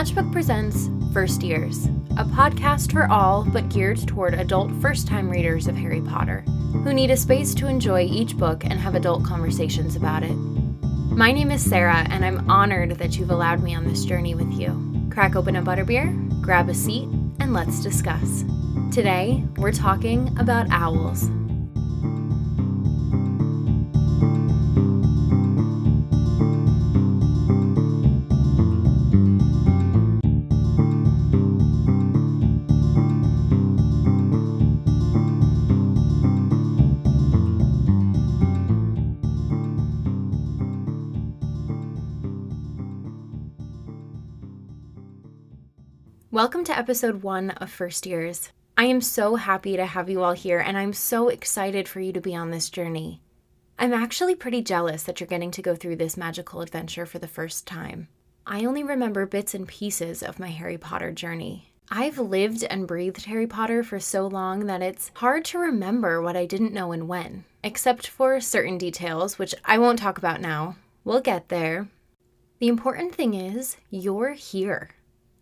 Matchbook presents First Years, a podcast for all but geared toward adult first time readers of Harry Potter who need a space to enjoy each book and have adult conversations about it. My name is Sarah, and I'm honored that you've allowed me on this journey with you. Crack open a butterbeer, grab a seat, and let's discuss. Today, we're talking about owls. Welcome to episode one of First Years. I am so happy to have you all here, and I'm so excited for you to be on this journey. I'm actually pretty jealous that you're getting to go through this magical adventure for the first time. I only remember bits and pieces of my Harry Potter journey. I've lived and breathed Harry Potter for so long that it's hard to remember what I didn't know and when, except for certain details, which I won't talk about now. We'll get there. The important thing is, you're here.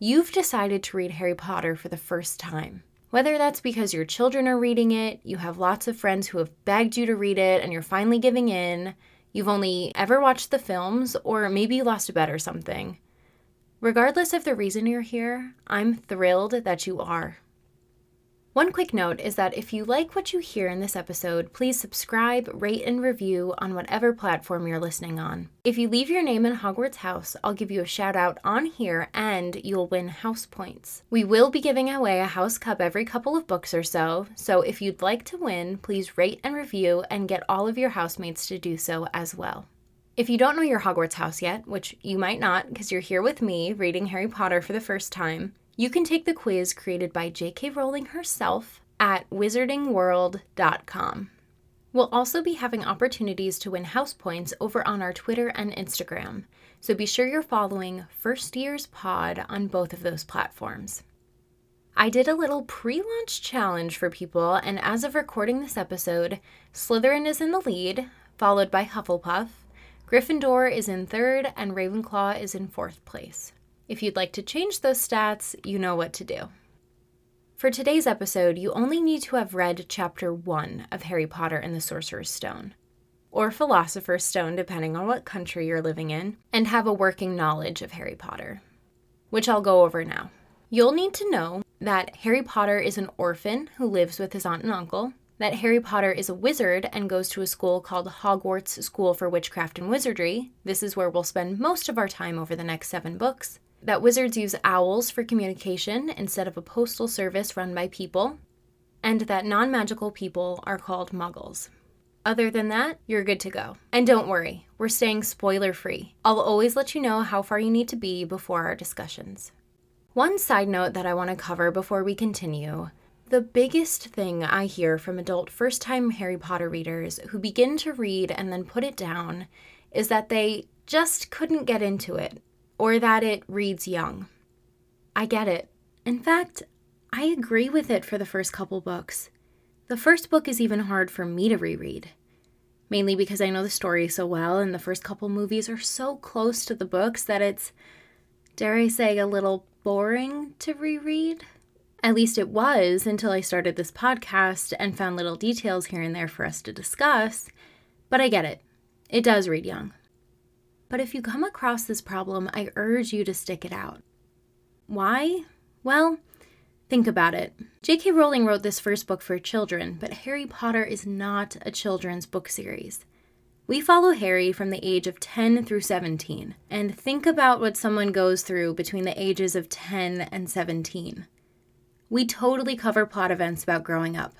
You've decided to read Harry Potter for the first time. Whether that's because your children are reading it, you have lots of friends who have begged you to read it, and you're finally giving in, you've only ever watched the films, or maybe you lost a bet or something. Regardless of the reason you're here, I'm thrilled that you are. One quick note is that if you like what you hear in this episode, please subscribe, rate, and review on whatever platform you're listening on. If you leave your name in Hogwarts House, I'll give you a shout out on here and you'll win house points. We will be giving away a house cup every couple of books or so, so if you'd like to win, please rate and review and get all of your housemates to do so as well. If you don't know your Hogwarts house yet, which you might not because you're here with me reading Harry Potter for the first time, you can take the quiz created by J.K. Rowling herself at wizardingworld.com. We'll also be having opportunities to win house points over on our Twitter and Instagram, so be sure you're following First Years Pod on both of those platforms. I did a little pre launch challenge for people, and as of recording this episode, Slytherin is in the lead, followed by Hufflepuff, Gryffindor is in third, and Ravenclaw is in fourth place. If you'd like to change those stats, you know what to do. For today's episode, you only need to have read chapter 1 of Harry Potter and the Sorcerer's Stone, or Philosopher's Stone, depending on what country you're living in, and have a working knowledge of Harry Potter, which I'll go over now. You'll need to know that Harry Potter is an orphan who lives with his aunt and uncle, that Harry Potter is a wizard and goes to a school called Hogwarts School for Witchcraft and Wizardry. This is where we'll spend most of our time over the next seven books that wizards use owls for communication instead of a postal service run by people, and that non magical people are called muggles. Other than that, you're good to go. And don't worry, we're staying spoiler free. I'll always let you know how far you need to be before our discussions. One side note that I want to cover before we continue the biggest thing I hear from adult first time Harry Potter readers who begin to read and then put it down is that they just couldn't get into it or that it reads young. I get it. In fact, I agree with it for the first couple books. The first book is even hard for me to reread, mainly because I know the story so well, and the first couple movies are so close to the books that it's, dare I say, a little boring to reread. At least it was until I started this podcast and found little details here and there for us to discuss. But I get it. It does read young. But if you come across this problem, I urge you to stick it out. Why? Well, think about it. J.K. Rowling wrote this first book for children, but Harry Potter is not a children's book series. We follow Harry from the age of 10 through 17, and think about what someone goes through between the ages of 10 and 17. We totally cover plot events about growing up,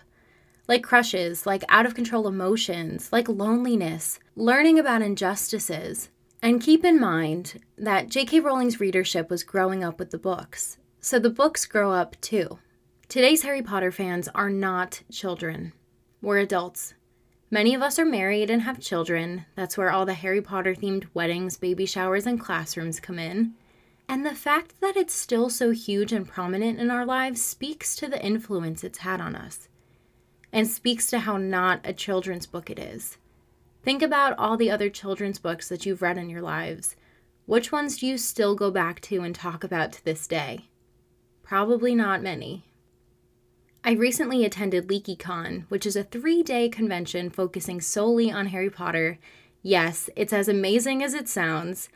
like crushes, like out of control emotions, like loneliness, learning about injustices, and keep in mind that J.K. Rowling's readership was growing up with the books, so the books grow up too. Today's Harry Potter fans are not children, we're adults. Many of us are married and have children. That's where all the Harry Potter themed weddings, baby showers, and classrooms come in. And the fact that it's still so huge and prominent in our lives speaks to the influence it's had on us, and speaks to how not a children's book it is. Think about all the other children's books that you've read in your lives. Which ones do you still go back to and talk about to this day? Probably not many. I recently attended LeakyCon, which is a three day convention focusing solely on Harry Potter. Yes, it's as amazing as it sounds.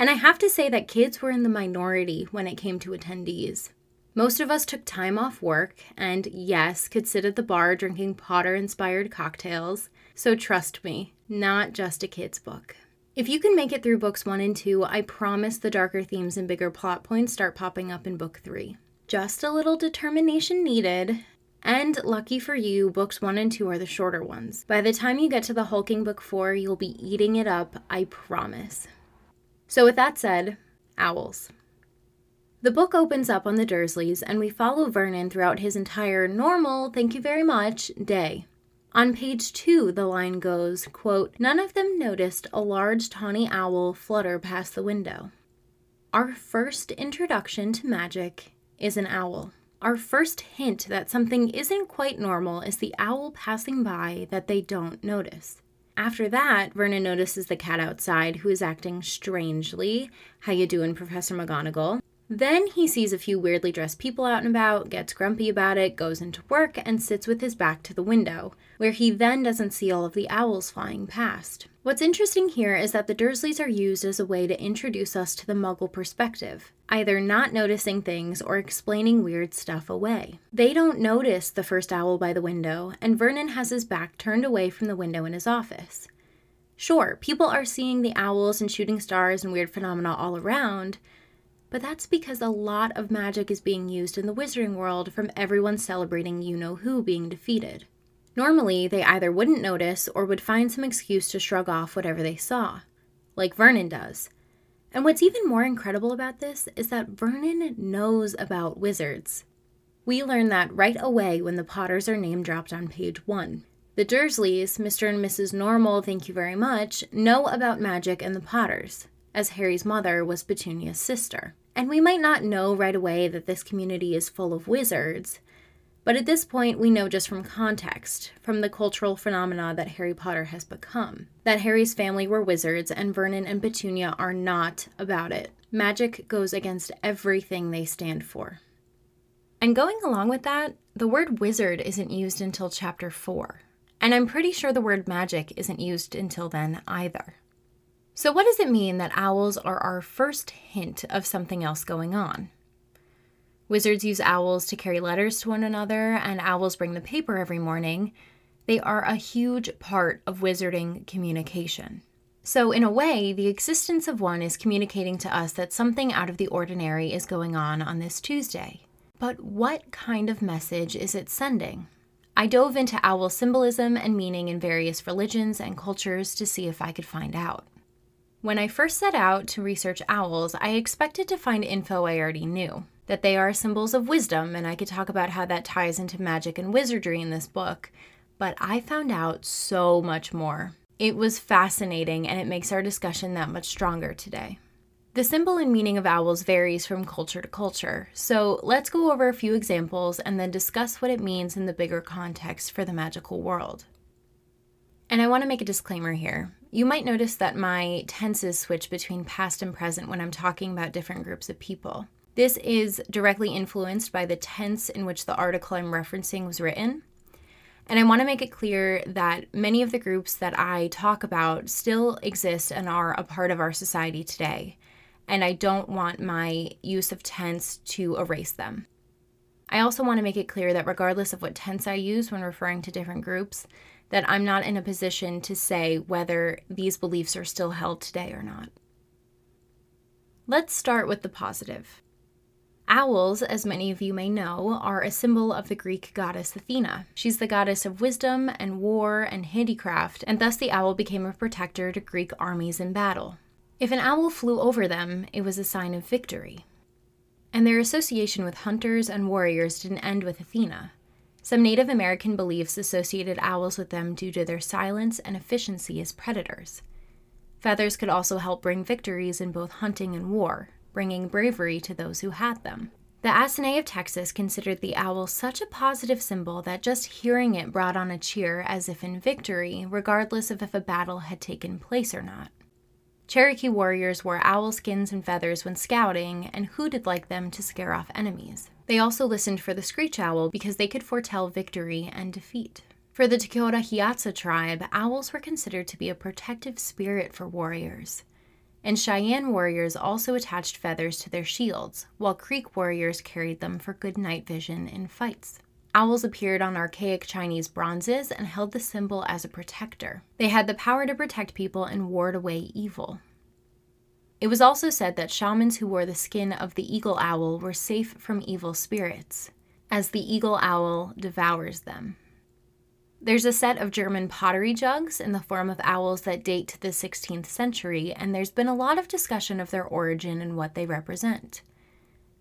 And I have to say that kids were in the minority when it came to attendees. Most of us took time off work and, yes, could sit at the bar drinking Potter inspired cocktails. So trust me, not just a kid's book. If you can make it through books one and two, I promise the darker themes and bigger plot points start popping up in book three. Just a little determination needed. And lucky for you, books one and two are the shorter ones. By the time you get to the hulking book four, you'll be eating it up, I promise. So, with that said, owls. The book opens up on the Dursleys, and we follow Vernon throughout his entire normal, thank you very much, day. On page two, the line goes, quote, None of them noticed a large tawny owl flutter past the window. Our first introduction to magic is an owl. Our first hint that something isn't quite normal is the owl passing by that they don't notice. After that, Vernon notices the cat outside who is acting strangely. How you doing, Professor McGonagall? Then he sees a few weirdly dressed people out and about, gets grumpy about it, goes into work, and sits with his back to the window, where he then doesn't see all of the owls flying past. What's interesting here is that the Dursleys are used as a way to introduce us to the Muggle perspective, either not noticing things or explaining weird stuff away. They don't notice the first owl by the window, and Vernon has his back turned away from the window in his office. Sure, people are seeing the owls and shooting stars and weird phenomena all around, but that's because a lot of magic is being used in the wizarding world from everyone celebrating you know who being defeated. Normally, they either wouldn't notice or would find some excuse to shrug off whatever they saw, like Vernon does. And what's even more incredible about this is that Vernon knows about wizards. We learn that right away when the Potters are name dropped on page one. The Dursleys, Mr. and Mrs. Normal, thank you very much, know about magic and the Potters as Harry's mother was Petunia's sister. And we might not know right away that this community is full of wizards, but at this point we know just from context, from the cultural phenomena that Harry Potter has become, that Harry's family were wizards and Vernon and Petunia are not about it. Magic goes against everything they stand for. And going along with that, the word wizard isn't used until chapter 4. And I'm pretty sure the word magic isn't used until then either. So, what does it mean that owls are our first hint of something else going on? Wizards use owls to carry letters to one another, and owls bring the paper every morning. They are a huge part of wizarding communication. So, in a way, the existence of one is communicating to us that something out of the ordinary is going on on this Tuesday. But what kind of message is it sending? I dove into owl symbolism and meaning in various religions and cultures to see if I could find out. When I first set out to research owls, I expected to find info I already knew that they are symbols of wisdom, and I could talk about how that ties into magic and wizardry in this book. But I found out so much more. It was fascinating, and it makes our discussion that much stronger today. The symbol and meaning of owls varies from culture to culture, so let's go over a few examples and then discuss what it means in the bigger context for the magical world. And I want to make a disclaimer here. You might notice that my tenses switch between past and present when I'm talking about different groups of people. This is directly influenced by the tense in which the article I'm referencing was written. And I want to make it clear that many of the groups that I talk about still exist and are a part of our society today. And I don't want my use of tense to erase them. I also want to make it clear that regardless of what tense I use when referring to different groups, that I'm not in a position to say whether these beliefs are still held today or not. Let's start with the positive. Owls, as many of you may know, are a symbol of the Greek goddess Athena. She's the goddess of wisdom and war and handicraft, and thus the owl became a protector to Greek armies in battle. If an owl flew over them, it was a sign of victory. And their association with hunters and warriors didn't end with Athena. Some Native American beliefs associated owls with them due to their silence and efficiency as predators. Feathers could also help bring victories in both hunting and war, bringing bravery to those who had them. The Asene of Texas considered the owl such a positive symbol that just hearing it brought on a cheer as if in victory, regardless of if a battle had taken place or not. Cherokee warriors wore owl skins and feathers when scouting and hooted like them to scare off enemies. They also listened for the screech owl because they could foretell victory and defeat. For the Dakota Hidatsa tribe, owls were considered to be a protective spirit for warriors. And Cheyenne warriors also attached feathers to their shields, while Creek warriors carried them for good night vision in fights. Owls appeared on archaic Chinese bronzes and held the symbol as a protector. They had the power to protect people and ward away evil. It was also said that shamans who wore the skin of the eagle owl were safe from evil spirits, as the eagle owl devours them. There's a set of German pottery jugs in the form of owls that date to the 16th century, and there's been a lot of discussion of their origin and what they represent.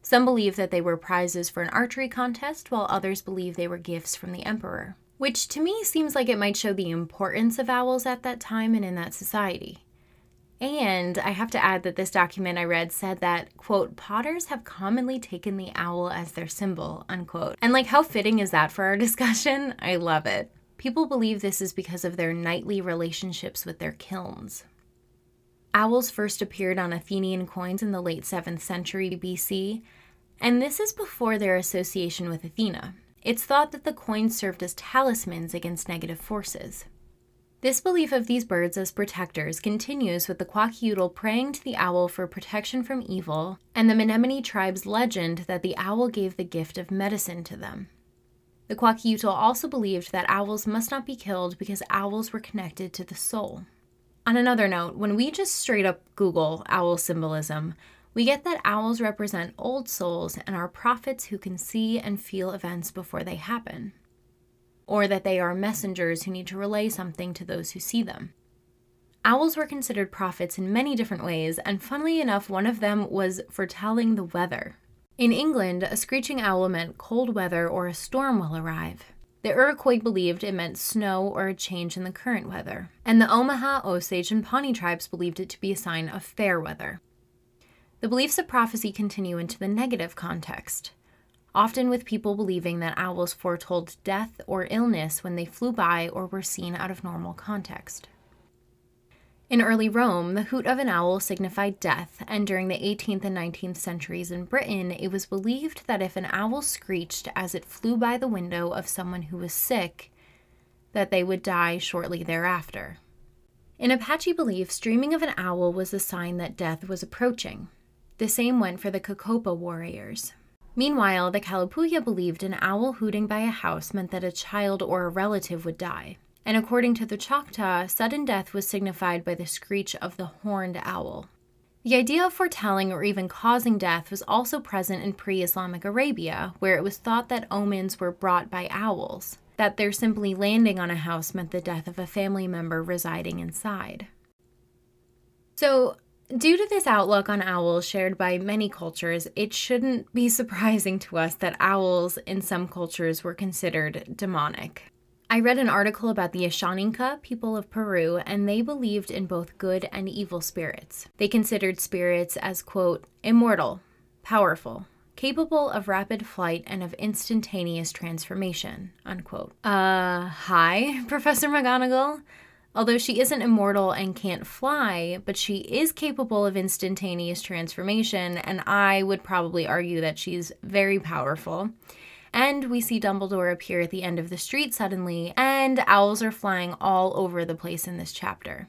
Some believe that they were prizes for an archery contest, while others believe they were gifts from the emperor, which to me seems like it might show the importance of owls at that time and in that society. And I have to add that this document I read said that, quote, potters have commonly taken the owl as their symbol, unquote. And like, how fitting is that for our discussion? I love it. People believe this is because of their nightly relationships with their kilns. Owls first appeared on Athenian coins in the late 7th century BC, and this is before their association with Athena. It's thought that the coins served as talismans against negative forces. This belief of these birds as protectors continues with the Kwakiutl praying to the owl for protection from evil, and the Menominee tribe's legend that the owl gave the gift of medicine to them. The Kwakiutl also believed that owls must not be killed because owls were connected to the soul. On another note, when we just straight up Google owl symbolism, we get that owls represent old souls and are prophets who can see and feel events before they happen or that they are messengers who need to relay something to those who see them. Owls were considered prophets in many different ways, and funnily enough, one of them was foretelling the weather. In England, a screeching owl meant cold weather or a storm will arrive. The Iroquois believed it meant snow or a change in the current weather, and the Omaha, Osage, and Pawnee tribes believed it to be a sign of fair weather. The beliefs of prophecy continue into the negative context often with people believing that owls foretold death or illness when they flew by or were seen out of normal context. In early Rome, the hoot of an owl signified death, and during the 18th and 19th centuries in Britain, it was believed that if an owl screeched as it flew by the window of someone who was sick, that they would die shortly thereafter. In Apache belief, dreaming of an owl was a sign that death was approaching. The same went for the Cocopah warriors. Meanwhile, the Kalapuya believed an owl hooting by a house meant that a child or a relative would die. And according to the Choctaw, sudden death was signified by the screech of the horned owl. The idea of foretelling or even causing death was also present in pre Islamic Arabia, where it was thought that omens were brought by owls, that their simply landing on a house meant the death of a family member residing inside. So, Due to this outlook on owls shared by many cultures, it shouldn't be surprising to us that owls in some cultures were considered demonic. I read an article about the Ashaninka people of Peru, and they believed in both good and evil spirits. They considered spirits as, quote, immortal, powerful, capable of rapid flight and of instantaneous transformation, unquote. Uh, hi, Professor McGonagall. Although she isn't immortal and can't fly, but she is capable of instantaneous transformation, and I would probably argue that she's very powerful. And we see Dumbledore appear at the end of the street suddenly, and owls are flying all over the place in this chapter.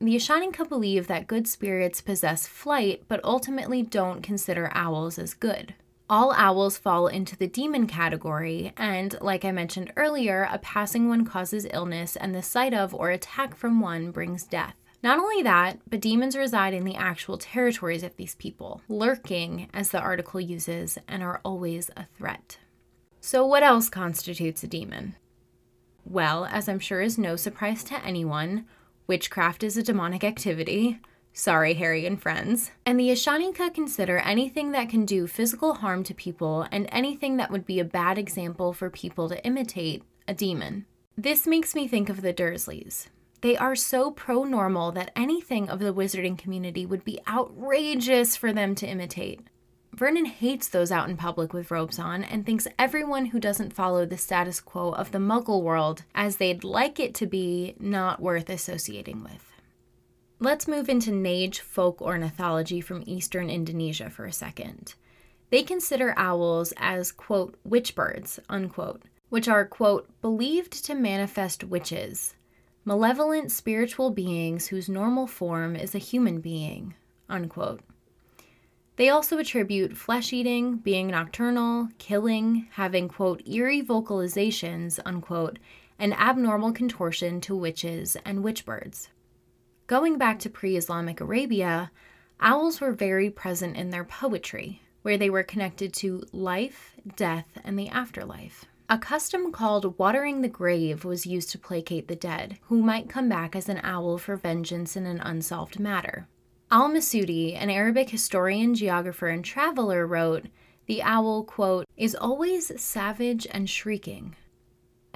The Ashaninka believe that good spirits possess flight, but ultimately don't consider owls as good. All owls fall into the demon category, and like I mentioned earlier, a passing one causes illness, and the sight of or attack from one brings death. Not only that, but demons reside in the actual territories of these people, lurking, as the article uses, and are always a threat. So, what else constitutes a demon? Well, as I'm sure is no surprise to anyone, witchcraft is a demonic activity. Sorry, Harry and friends. And the Ashaninka consider anything that can do physical harm to people and anything that would be a bad example for people to imitate a demon. This makes me think of the Dursleys. They are so pro normal that anything of the wizarding community would be outrageous for them to imitate. Vernon hates those out in public with robes on and thinks everyone who doesn't follow the status quo of the muggle world as they'd like it to be not worth associating with. Let's move into Nage folk ornithology from eastern Indonesia for a second. They consider owls as, quote, witch birds, unquote, which are, quote, believed to manifest witches, malevolent spiritual beings whose normal form is a human being, unquote. They also attribute flesh eating, being nocturnal, killing, having, quote, eerie vocalizations, unquote, and abnormal contortion to witches and witch birds. Going back to pre Islamic Arabia, owls were very present in their poetry, where they were connected to life, death, and the afterlife. A custom called watering the grave was used to placate the dead, who might come back as an owl for vengeance in an unsolved matter. Al Masudi, an Arabic historian, geographer, and traveler, wrote, The owl, quote, is always savage and shrieking,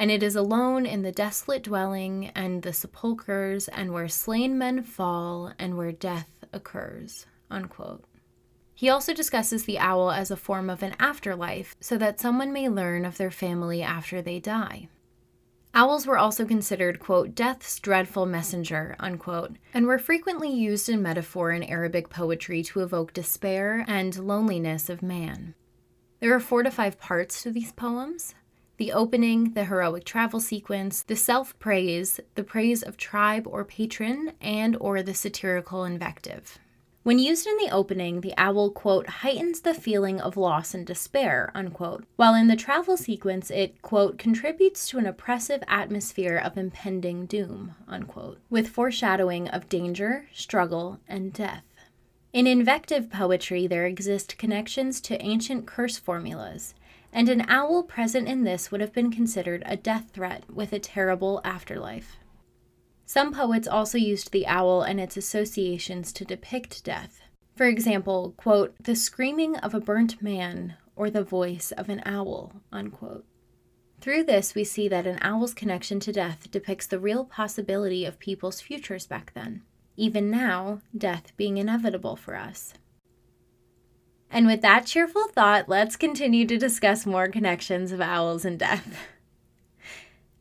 and it is alone in the desolate dwelling and the sepulchres and where slain men fall and where death occurs. Unquote. He also discusses the owl as a form of an afterlife so that someone may learn of their family after they die. Owls were also considered, quote, death's dreadful messenger, unquote, and were frequently used in metaphor in Arabic poetry to evoke despair and loneliness of man. There are four to five parts to these poems, the opening, the heroic travel sequence, the self-praise, the praise of tribe or patron, and or the satirical invective. When used in the opening, the owl, quote, heightens the feeling of loss and despair, unquote, while in the travel sequence it, quote, contributes to an oppressive atmosphere of impending doom, unquote, with foreshadowing of danger, struggle, and death. In invective poetry, there exist connections to ancient curse formulas, and an owl present in this would have been considered a death threat with a terrible afterlife. Some poets also used the owl and its associations to depict death. For example, quote, the screaming of a burnt man or the voice of an owl, unquote. Through this, we see that an owl's connection to death depicts the real possibility of people's futures back then, even now, death being inevitable for us. And with that cheerful thought, let's continue to discuss more connections of owls and death.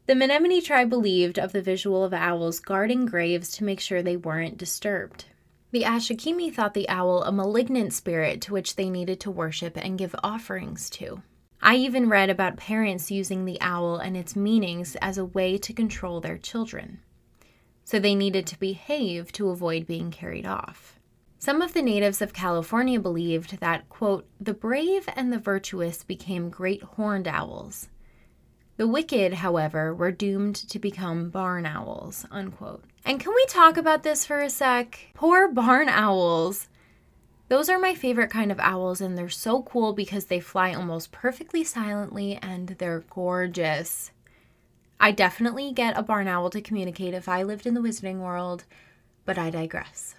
The Menominee tribe believed of the visual of owls guarding graves to make sure they weren't disturbed. The Ashakimi thought the owl a malignant spirit to which they needed to worship and give offerings to. I even read about parents using the owl and its meanings as a way to control their children. So they needed to behave to avoid being carried off. Some of the natives of California believed that, quote, the brave and the virtuous became great horned owls. The wicked, however, were doomed to become barn owls, unquote. And can we talk about this for a sec? Poor barn owls. Those are my favorite kind of owls, and they're so cool because they fly almost perfectly silently and they're gorgeous. I definitely get a barn owl to communicate if I lived in the wizarding world, but I digress.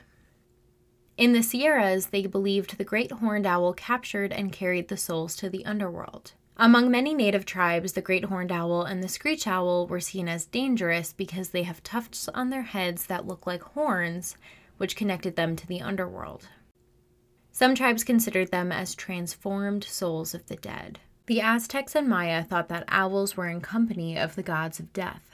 In the Sierras, they believed the great horned owl captured and carried the souls to the underworld. Among many native tribes, the great horned owl and the screech owl were seen as dangerous because they have tufts on their heads that look like horns, which connected them to the underworld. Some tribes considered them as transformed souls of the dead. The Aztecs and Maya thought that owls were in company of the gods of death.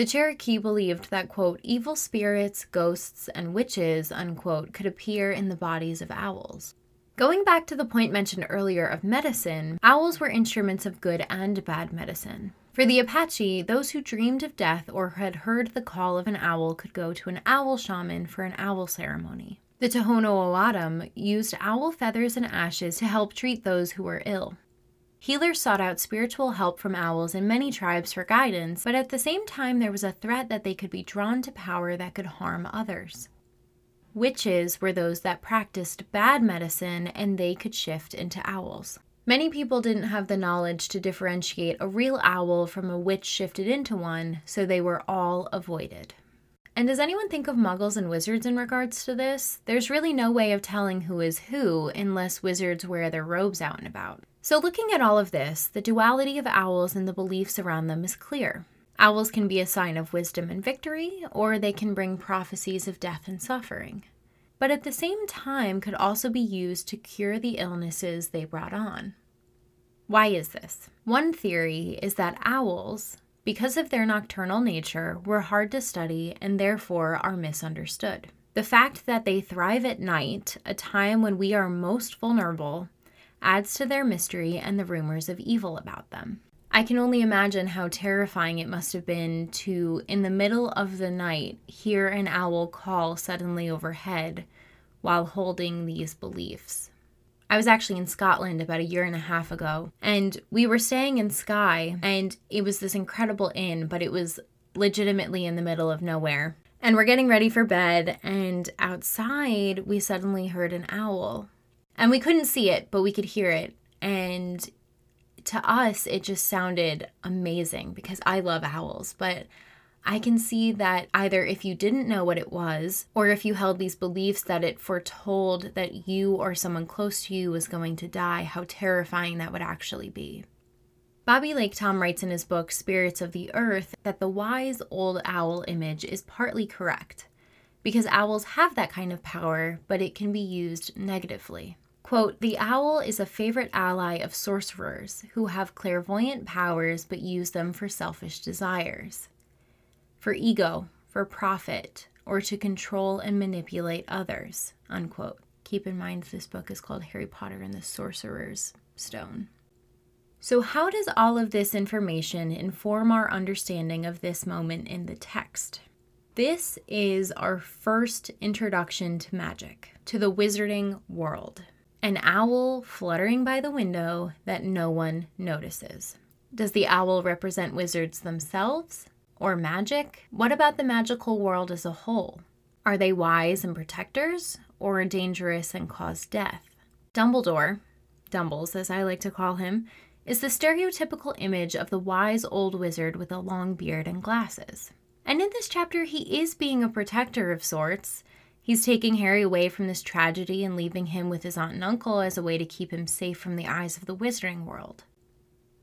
The Cherokee believed that, quote, evil spirits, ghosts, and witches, unquote, could appear in the bodies of owls. Going back to the point mentioned earlier of medicine, owls were instruments of good and bad medicine. For the Apache, those who dreamed of death or had heard the call of an owl could go to an owl shaman for an owl ceremony. The Tohono O'odham used owl feathers and ashes to help treat those who were ill. Healers sought out spiritual help from owls in many tribes for guidance, but at the same time, there was a threat that they could be drawn to power that could harm others. Witches were those that practiced bad medicine and they could shift into owls. Many people didn't have the knowledge to differentiate a real owl from a witch shifted into one, so they were all avoided. And does anyone think of muggles and wizards in regards to this? There's really no way of telling who is who unless wizards wear their robes out and about. So, looking at all of this, the duality of owls and the beliefs around them is clear. Owls can be a sign of wisdom and victory, or they can bring prophecies of death and suffering. But at the same time, could also be used to cure the illnesses they brought on. Why is this? One theory is that owls, because of their nocturnal nature, were hard to study and therefore are misunderstood. The fact that they thrive at night, a time when we are most vulnerable, adds to their mystery and the rumors of evil about them. I can only imagine how terrifying it must have been to, in the middle of the night, hear an owl call suddenly overhead while holding these beliefs. I was actually in Scotland about a year and a half ago, and we were staying in Skye, and it was this incredible inn, but it was legitimately in the middle of nowhere. And we're getting ready for bed, and outside we suddenly heard an owl. And we couldn't see it, but we could hear it. And to us, it just sounded amazing because I love owls. But I can see that either if you didn't know what it was, or if you held these beliefs that it foretold that you or someone close to you was going to die, how terrifying that would actually be. Bobby Lake-Thom writes in his book Spirits of the Earth that the wise old owl image is partly correct, because owls have that kind of power, but it can be used negatively. Quote, the owl is a favorite ally of sorcerers who have clairvoyant powers but use them for selfish desires, for ego, for profit, or to control and manipulate others. Unquote. Keep in mind this book is called Harry Potter and the Sorcerer's Stone. So, how does all of this information inform our understanding of this moment in the text? This is our first introduction to magic, to the wizarding world. An owl fluttering by the window that no one notices. Does the owl represent wizards themselves or magic? What about the magical world as a whole? Are they wise and protectors or dangerous and cause death? Dumbledore, Dumbles as I like to call him, is the stereotypical image of the wise old wizard with a long beard and glasses. And in this chapter, he is being a protector of sorts. He's taking Harry away from this tragedy and leaving him with his aunt and uncle as a way to keep him safe from the eyes of the wizarding world.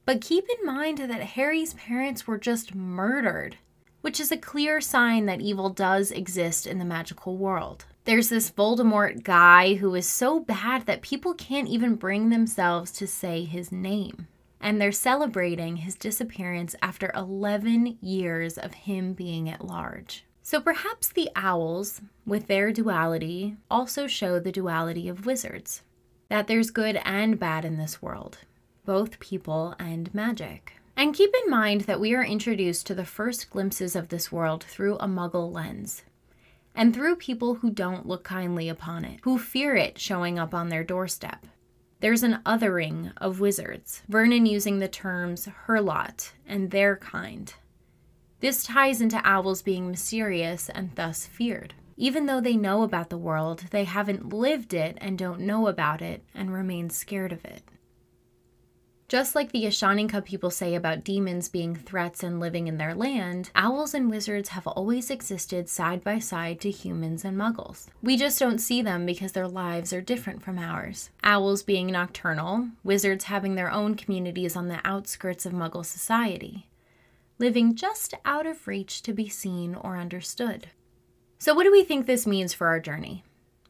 But keep in mind that Harry's parents were just murdered, which is a clear sign that evil does exist in the magical world. There's this Voldemort guy who is so bad that people can't even bring themselves to say his name. And they're celebrating his disappearance after 11 years of him being at large. So perhaps the owls, with their duality, also show the duality of wizards that there's good and bad in this world, both people and magic. And keep in mind that we are introduced to the first glimpses of this world through a muggle lens, and through people who don't look kindly upon it, who fear it showing up on their doorstep. There's an othering of wizards, Vernon using the terms her lot and their kind. This ties into owls being mysterious and thus feared. Even though they know about the world, they haven't lived it and don't know about it and remain scared of it. Just like the Ashaninka people say about demons being threats and living in their land, owls and wizards have always existed side by side to humans and muggles. We just don't see them because their lives are different from ours. Owls being nocturnal, wizards having their own communities on the outskirts of muggle society, living just out of reach to be seen or understood. So, what do we think this means for our journey?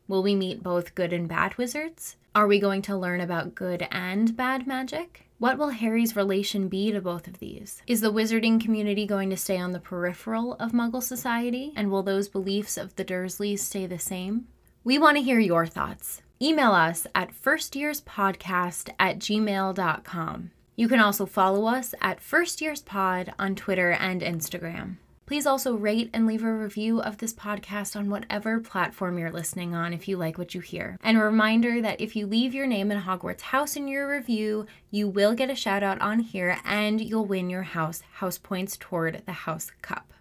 Will we meet both good and bad wizards? Are we going to learn about good and bad magic? What will Harry's relation be to both of these? Is the wizarding community going to stay on the peripheral of Muggle society? And will those beliefs of the Dursleys stay the same? We want to hear your thoughts. Email us at firstyearspodcast at gmail.com. You can also follow us at First Years Pod on Twitter and Instagram. Please also rate and leave a review of this podcast on whatever platform you're listening on if you like what you hear. And a reminder that if you leave your name in Hogwarts House in your review, you will get a shout out on here and you'll win your house house points toward the House Cup.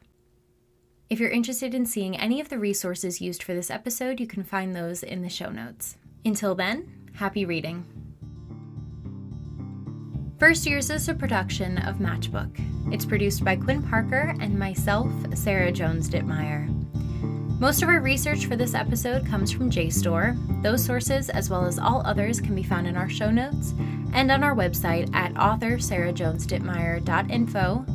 If you're interested in seeing any of the resources used for this episode, you can find those in the show notes. Until then, happy reading. First Years is a production of Matchbook. It's produced by Quinn Parker and myself, Sarah Jones Dittmeier. Most of our research for this episode comes from JSTOR. Those sources, as well as all others, can be found in our show notes and on our website at author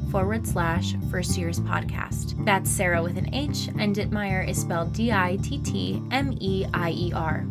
forward slash first years podcast. That's Sarah with an H, and Dittmeier is spelled D I T T M E I E R.